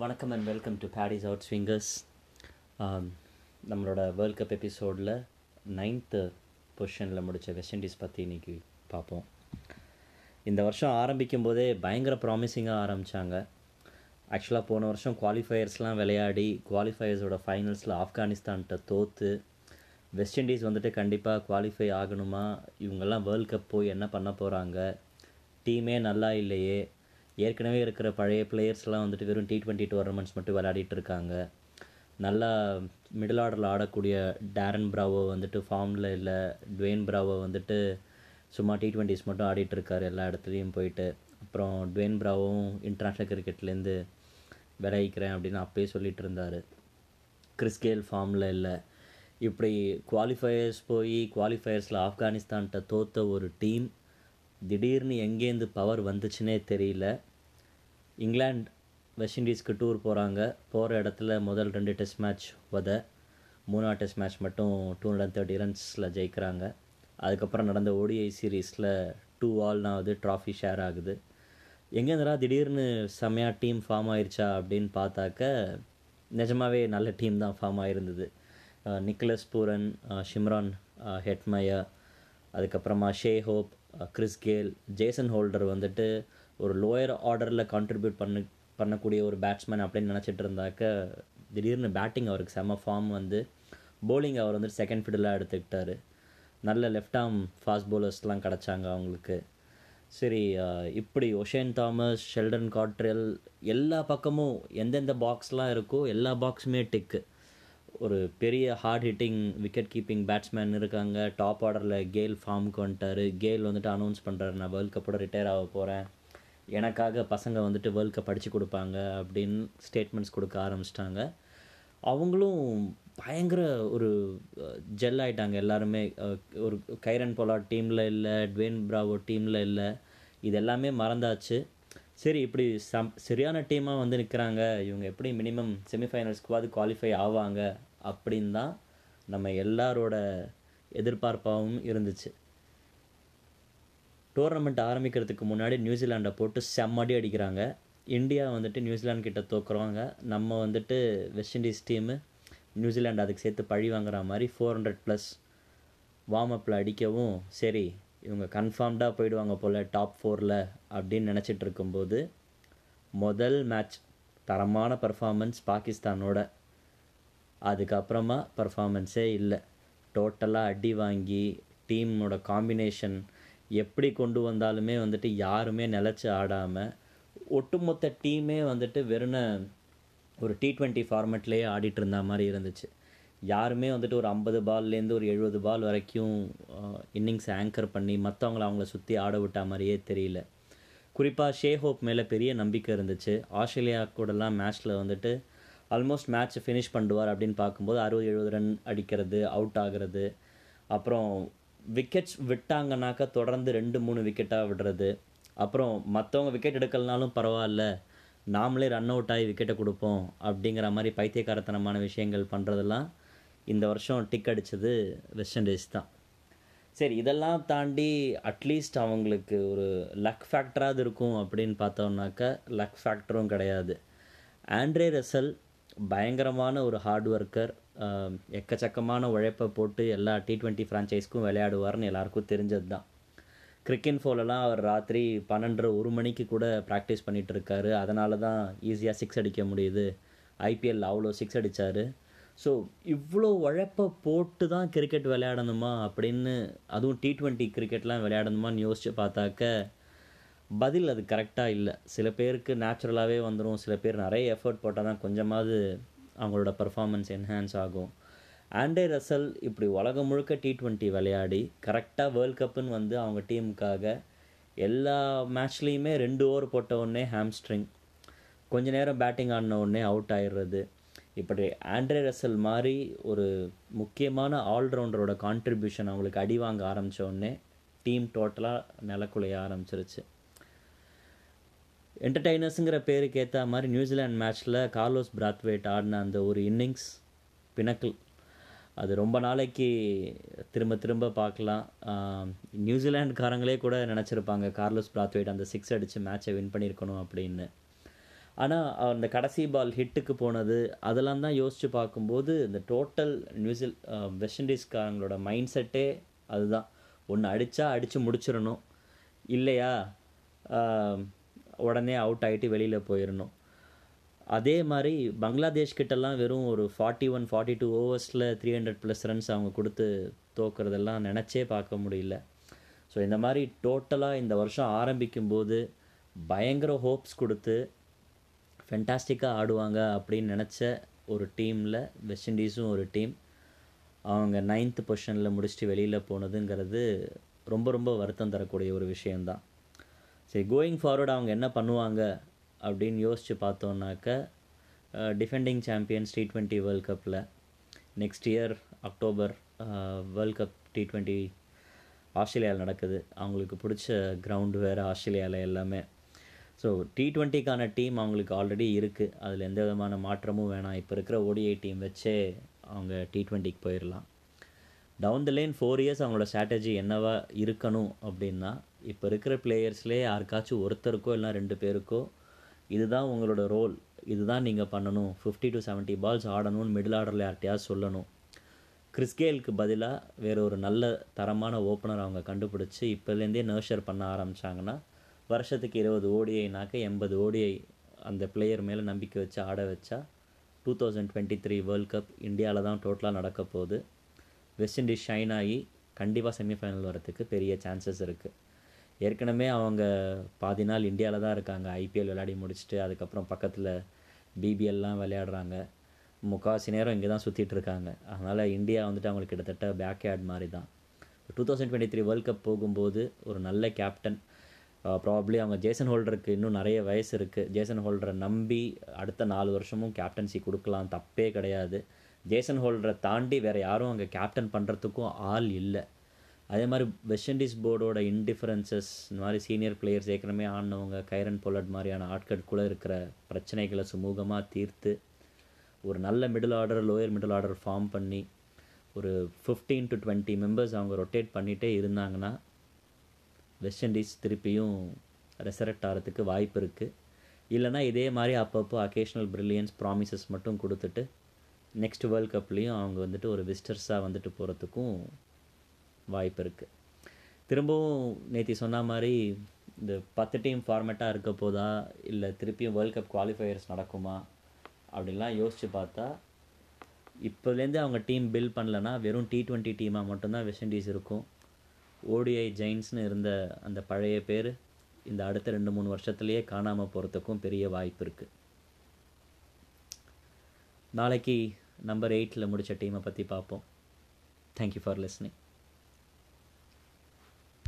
வணக்கம் and welcome to paddy's out swingers நம்மளோட world cup எபிசோடில் நைன்த்து பொசிஷனில் முடித்த வெஸ்ட் இண்டீஸ் பற்றி இன்றைக்கி பார்ப்போம். இந்த வருஷம் ஆரம்பிக்கும் போதே பயங்கர ப்ராமிசிங்காக ஆரம்பித்தாங்க ஆக்சுவலாக போன வருஷம் குவாலிஃபயர்ஸ்லாம் விளையாடி குவாலிஃபயர்ஸோட ஃபைனல்ஸில் ஆப்கானிஸ்தான்கிட்ட தோற்று வெஸ்ட் இண்டீஸ் வந்துட்டு கண்டிப்பாக குவாலிஃபை ஆகணுமா? இவங்கெல்லாம் வேர்ல்ட் கப் போய் என்ன பண்ண போகிறாங்க டீமே நல்லா இல்லையே? ஏற்கனவே இருக்கிற பழைய பிளேயர்ஸ்லாம் வந்துட்டு வெறும் டி ட்வெண்ட்டி டோர்னமெண்ட்ஸ் மட்டும் விளையாடிட்டு இருக்காங்க. நல்லா மிடில் ஆர்டரில் ஆடக்கூடிய டேரன் பிராவோ வந்துட்டு ஃபார்மில் இல்லை டுவேன் பிராவோ வந்துட்டு சும்மா டி ட்வெண்ட்டிஸ் மட்டும் ஆடிட்டு இருக்காரு எல்லா இடத்துலையும் போயிட்டு. அப்புறம் டுவேன் பிராவோவும் இன்டர்நேஷ்னல் கிரிக்கெட்லேருந்து விளைவிக்கிறேன் அப்படின்னு அப்பயே சொல்லிட்டு இருந்தார். கிறிஸ்கேல் ஃபார்மில் இல்லை. இப்படி குவாலிஃபயர்ஸ் போய் குவாலிஃபயர்ஸில் ஆப்கானிஸ்தான்கிட்ட தோற்ற ஒரு டீம் திடீர்னு எங்கேருந்து பவர் வந்துச்சுன்னே தெரியல. இங்கிலாந்து வெஸ்ட் இண்டீஸ்க்கு டூர் போகிறாங்க போகிற இடத்துல முதல் ரெண்டு டெஸ்ட் மேட்ச் வத மூணாவது டெஸ்ட் மேட்ச் மட்டும் டூ ஹண்ட்ரட் தேர்ட்டி ரன்ஸில் ஜெயிக்கிறாங்க. அதுக்கப்புறம் நடந்த ஓடிஐ சீரீஸில் டூ ஆல்னாவது ட்ராஃபி ஷேர் ஆகுது. எங்கேருந்துடா திடீர்னு செம்மையாக டீம் ஃபார்ம் ஆயிருச்சா அப்படின்னு பார்த்தாக்க நிஜமாகவே நல்ல டீம் தான் ஃபார்ம் ஆகிருந்தது ah Nicholas Pooran Shimron ah Hetmyer அதுக்கப்புறமா Shai Hope Chris Gayle Jason Holder வந்துட்டு ஒரு லோயர் ஆர்டரில் கான்ட்ரிபியூட் பண்ண பண்ணக்கூடிய ஒரு பேட்ஸ்மேன் அப்படின்னு நினச்சிட்டு இருந்தாக்க திடீர்னு பேட்டிங் அவருக்கு செம்ம ஃபார்ம் வந்து போலிங் அவர் வந்துட்டு செகண்ட் ஃபிடலாக எடுத்துக்கிட்டார். நல்ல லெஃப்ட் ஆர்ம் ஃபாஸ்ட் பவுலர்ஸ்லாம் கிடச்சாங்க அவங்களுக்கு. சரி இப்படி ஒஷேன் தாமஸ் ஷெல்டன் காட்ரெல் எல்லா பக்கமும் எந்தெந்த பாக்ஸ்லாம் இருக்கோ எல்லா பாக்ஸுமே டிக்கு ஒரு பெரிய hard hitting wicket keeping batsman இருக்காங்க. டாப் ஆர்டரில் கேல் ஃபார்முக்கு வந்துட்டாரு. கேல் வந்துட்டு அனௌன்ஸ் பண்ணுறாரு நான் வேர்ல்ட் கப்போட ரிட்டையர் ஆக போகிறேன் எனக்காக பசங்க வந்துட்டு வேர்ல்ட் கப் படித்து கொடுப்பாங்க அப்படின்னு ஸ்டேட்மெண்ட்ஸ் கொடுக்க ஆரம்பிச்சிட்டாங்க. அவங்களும் பயங்கர ஒரு ஜெல் ஆகிட்டாங்க எல்லாருமே. ஒரு கைரன் போலா டீமில் இல்லை ட்வேன் பிராவோ டீமில் இல்லை. இது எல்லாமே மறந்தாச்சு. சரி இப்படி சம் சரியான டீமாக வந்து நிற்கிறாங்க இவங்க எப்படி மினிமம் செமிஃபைனல்ஸ்க்குவாது குவாலிஃபை ஆவாங்க அப்படின்னு தான் நம்ம எல்லாரோட எதிர்பார்ப்பாகவும் இருந்துச்சு. டோர்னமெண்ட் ஆரம்பிக்கிறதுக்கு முன்னாடி நியூசிலாண்டை போட்டு செம்மடி அடிக்கிறாங்க. இந்தியா வந்துட்டு நியூசிலாண்ட் கிட்ட தோக்குறவங்க நம்ம வந்துட்டு வெஸ்ட் இண்டீஸ் டீமு நியூசிலாண்டு அதுக்கு சேர்த்து பழி வாங்குற மாதிரி ஃபோர் ஹண்ட்ரட் ப்ளஸ் வார்ம் அப்பில் அடிக்கவும் சரி இவங்க கன்ஃபார்ம்டாக போயிடுவாங்க போல் டாப் ஃபோரில் அப்படின்னு நினச்சிட்டு இருக்கும்போது முதல் மேட்ச் தரமான பர்ஃபார்மன்ஸ் பாகிஸ்தானோட. அதுக்கப்புறமா பர்ஃபார்மன்ஸே இல்லை. டோட்டலாக அடி வாங்கி டீமோட காம்பினேஷன் எப்படி கொண்டு வந்தாலுமே வந்துட்டு யாருமே நிலச்சி ஆடாமல் ஒட்டுமொத்த டீமே வந்துட்டு வெறும் ஒரு டி ட்வெண்ட்டி ஃபார்மேட்லேயே ஆடிட்டு இருந்த மாதிரி இருந்துச்சு. யாருமே வந்துட்டு ஒரு ஐம்பது பால்லேருந்து ஒரு எழுபது பால் வரைக்கும் இன்னிங்ஸ் ஆங்கர் பண்ணி மற்றவங்கள அவங்கள சுற்றி ஆட விட்டா மாதிரியே தெரியல. குறிப்பாக ஷே ஹோப் மேலே பெரிய நம்பிக்கை இருந்துச்சு. ஆஸ்திரேலியா கூடலாம் மேட்ச்சில் வந்துட்டு ஆல்மோஸ்ட் மேட்ச் ஃபினிஷ் பண்ணுவார் அப்படின்னு பார்க்கும்போது அறுபது எழுபது ரன் அடிக்கிறது அவுட் ஆகிறது. அப்புறம் விக்கெட்ஸ் விட்டாங்கனாக்கா தொடர்ந்து ரெண்டு மூணு விக்கெட்டாக விடுறது. அப்புறம் மற்றவங்க விக்கெட் எடுக்கலனாலும் பரவாயில்ல நாமளே ரன் அவுட் ஆகி விக்கெட்டை கொடுப்போம் அப்படிங்கிற மாதிரி பைத்தியக்காரத்தனமான விஷயங்கள் பண்ணுறதெல்லாம் இந்த வருஷம் டிக் அடித்தது வெஸ்ட் இண்டீஸ் தான். சரி இதெல்லாம் தாண்டி அட்லீஸ்ட் அவங்களுக்கு ஒரு லக் ஃபேக்டராவது இருக்கும் அப்படின்னு பார்த்தோம்னாக்கா லக் ஃபேக்டரும் கிடையாது. ஆண்ட்ரே ரசல் பயங்கரமான ஒரு ஹார்ட் ஒர்க்கர் எக்கச்சக்கமான உழைப்பை போட்டு எல்லா டி ட்வெண்ட்டி ஃப்ரான்ச்சைஸ்க்கும் விளையாடுவார்னு எல்லாருக்கும் தெரிஞ்சது தான். கிரிக்கெட் ஃபோலெல்லாம் அவர் ராத்திரி பன்னெண்டரை ஒரு மணிக்கு கூட ப்ராக்டிஸ் பண்ணிகிட்ருக்காரு அதனால தான் ஈஸியாக சிக்ஸ் அடிக்க முடியுது. ஐபிஎல் அவ்வளோ சிக்ஸ் அடித்தார் ஸோ இவ்வளோ உழைப்பை போட்டு தான் கிரிக்கெட் விளையாடணுமா? அப்படின்னு அதுவும் டி ட்வெண்ட்டி கிரிக்கெட்லாம் விளையாடணுமான்னு யோசித்து பார்த்தாக்க பதில் அது கரெக்டாக இல்லை. சில பேருக்கு நேச்சுரலாகவே வந்துடும் சில பேர் நிறைய எஃபர்ட் போட்டால் தான் கொஞ்சமாவது அவங்களோட பர்ஃபார்மன்ஸ் என்ஹான்ஸ் ஆகும். ஆண்டே ரசல் இப்படி உலகம் முழுக்க டி ட்வெண்ட்டி விளையாடி கரெக்டாக வேர்ல்ட் கப்புன்னு வந்து அவங்க டீமுக்காக எல்லா மேட்ச்லேயுமே ரெண்டு ஓவர் போட்ட உடனே ஹாம்ஸ்ட்ரிங் கொஞ்ச நேரம் பேட்டிங் ஆடின உடனே அவுட் ஆயிடுறது. இப்படி ஆண்ட்ரே ரசல் மாதிரி ஒரு முக்கியமான ஆல்ரவுண்டரோட கான்ட்ரிபியூஷன் அவங்களுக்கு அடி வாங்க ஆரம்பித்தோடனே டீம் டோட்டலாக நிலக்குலைய ஆரம்பிச்சிருச்சு. என்டர்டைனர்ஸுங்கிற பேருக்கு ஏற்ற மாதிரி நியூசிலாந்து மேட்ச்சில் கார்லோஸ் பிராத்வேட் ஆடின அந்த ஒரு இன்னிங்ஸ் பினக்கிள் அது ரொம்ப நாளைக்கு திரும்ப திரும்ப பார்க்கலாம். ஆஹ் கூட நினச்சிருப்பாங்க கார்லோஸ் பிராத்வேட் அந்த சிக்ஸ் அடித்து மேட்சை வின் பண்ணியிருக்கணும் அப்படின்னு. ஆனால் அந்த கடைசி பால் ஹிட்டுக்கு போனது அதெல்லாம் தான் யோசித்து பார்க்கும்போது இந்த டோட்டல் நியூசில் வெஸ்ட் இண்டீஸ்காரங்களோட மைண்ட் செட்டே அதுதான். ஒன்று அடித்தா அடித்து முடிச்சிடணும். இல்லையா? உடனே அவுட் ஆகிட்டு வெளியில் போயிடணும். அதே மாதிரி பங்களாதேஷ் கிட்டலாம் வெறும் ஒரு ஃபார்ட்டி ஒன் ஃபார்ட்டி டூ ஓவர்ஸில் த்ரீ ஹண்ட்ரட் ப்ளஸ் ரன்ஸ் அவங்க கொடுத்து தோக்குறதெல்லாம் நினச்சே பார்க்க முடியல. ஸோ இந்த மாதிரி டோட்டலாக இந்த வருஷம் ஆரம்பிக்கும்போது பயங்கர ஹோப்ஸ் கொடுத்து ஃபென்டாஸ்டிக்காக ஆடுவாங்க அப்படின்னு நினச்ச ஒரு டீமில் வெஸ்ட் இண்டீஸும் ஒரு டீம் அவங்க நைன்த் பொசிஷனில் முடிச்சுட்டு வெளியில் போனதுங்கிறது ரொம்ப ரொம்ப வருத்தம் தரக்கூடிய ஒரு விஷயந்தான் சரி கோயிங் ஃபார்வர்டு அவங்க என்ன பண்ணுவாங்க அப்படின்னு யோசித்து பார்த்தோன்னாக்க defending champions T twenty world கப்பில் next year October world cup T twenty ஆஸ்திரேலியாவில் நடக்குது. அவங்களுக்கு பிடிச்ச கிரவுண்டு வேறு ஆஸ்திரேலியாவில் எல்லாமே. ஸோ டி ட்வெண்ட்டிக்கான டீம் அவங்களுக்கு ஆல்ரெடி இருக்குது அதில் எந்த விதமான மாற்றமும் வேணாம். இப்போ இருக்கிற ஓடிஐ டீம் வச்சே அவங்க டி ட்வெண்ட்டிக்கு போயிடலாம் down the line four years அவங்களோட ஸ்ட்ராட்டஜி என்னவா இருக்கணும் அப்படின்னா இப்போ இருக்கிற பிளேயர்ஸ்லேயே யாருக்காச்சும் ஒருத்தருக்கோ இல்லை ரெண்டு பேருக்கோ இதுதான் உங்களோட ரோல் இதுதான் நீங்கள் பண்ணணும். ஃபிஃப்டி டு 70 பால்ஸ் ஆடணும்னு மிடில் ஆர்டரில் யார்ட்டையாவது சொல்லணும். கிறிஸ்கேலுக்கு பதிலாக வேறு ஒரு நல்ல தரமான ஓப்பனர் அவங்க கண்டுபிடிச்சி இப்போலேருந்தே நர்ஷர் பண்ண ஆரம்பிச்சாங்கன்னா வருஷத்துக்கு இருபது ஓடிஐனாக்க எண்பது ஓடிஐ அந்த பிளேயர் மேலே நம்பிக்கை வச்சு ஆட வச்சா two thousand twenty three world cup இந்தியாவில் தான் டோட்டலாக நடக்க போகுது. வெஸ்ட் இண்டீஸ் ஷைன் ஆகி கண்டிப்பாக செமிஃபைனல் வரத்துக்கு பெரிய சான்சஸ் இருக்குது ஏற்கனவே அவங்க பாதி நாள் இந்தியாவில் தான் இருக்காங்க. ஐபிஎல் விளையாடி முடிச்சுட்டு அதுக்கப்புறம் பக்கத்தில் பிபிஎல்லாம் விளையாடுறாங்க. முக்கால்வாசி நேரம் இங்கே தான் சுற்றிட்டு இருக்காங்க. அதனால் இந்தியா வந்துட்டு அவங்களுக்கு கிட்டத்தட்ட பேக் யார்ட் மாதிரி தான். Two thousand twenty three world cup போகும்போது ஒரு நல்ல கேப்டன் Uh, ப்ராப்ளி அவங்க ஜேசன் ஹோல்டருக்கு இன்னும் நிறைய வயசு இருக்குது ஜேசன் ஹோல்டரை நம்பி அடுத்த நாலு வருஷமும் கேப்டன்சி கொடுக்கலாம். தப்பே கிடையாது. ஜேசன் ஹோல்டரை தாண்டி வேறு யாரும் அங்கே கேப்டன் பண்ணுறதுக்கும் ஆள் இல்லை. அதே மாதிரி வெஸ்ட் இண்டீஸ் போர்டோட இன்டிஃபரன்சஸ் இந்த மாதிரி சீனியர் பிளேயர்ஸ் ஏற்கனவே ஆடினவங்க கைரன் பொலட் மாதிரியான ஆட்களுக்குள்ளே இருக்கிற பிரச்சனைகளை சுமூகமாக தீர்த்து ஒரு நல்ல middle order lower middle order form பண்ணி ஒரு ஃபிஃப்டீன் டு டுவெண்ட்டி மெம்பர்ஸ் அவங்க ரொட்டேட் பண்ணிகிட்டே இருந்தாங்கன்னா வெஸ்ட் இண்டீஸ் திருப்பியும் ரெசரக்ட் ஆகிறதுக்கு வாய்ப்பு இருக்குது இல்லைனா இதே மாதிரி அப்பப்போ அக்கேஷ்னல் ப்ரில்லியன்ஸ் ப்ராமிசஸ் மட்டும் கொடுத்துட்டு நெக்ஸ்ட் வேர்ல்ட் கப்லேயும் அவங்க வந்துட்டு ஒரு விசிட்டர்ஸாக வந்துட்டு போகிறதுக்கும் வாய்ப்பு இருக்குது திரும்பவும் நேற்று சொன்ன மாதிரி இந்த பத்து டீம் ஃபார்மேட்டாக இருக்க போதா இல்லை திருப்பியும் வேர்ல்ட் கப் குவாலிஃபயர்ஸ் நடக்குமா அப்படின்லாம் யோசித்து பார்த்தா இப்போலேருந்து அவங்க டீம் பில்ட் பண்ணலன்னா வெறும் டி ட்வெண்ட்டி டீமாக மட்டும்தான் வெஸ்ட் இண்டீஸ் இருக்கும். ஓடிஐ ஜெயின்ஸ்னு இருந்த அந்த பழைய பேர் இந்த அடுத்த ரெண்டு மூணு வருஷத்துலேயே காணாமல் போகிறதுக்கும் பெரிய வாய்ப்பு இருக்குது நாளைக்கு நம்பர் எயிட்டில் முடித்த டீமை பற்றி பார்ப்போம் தேங்க்யூ ஃபார் லிஸ்னிங்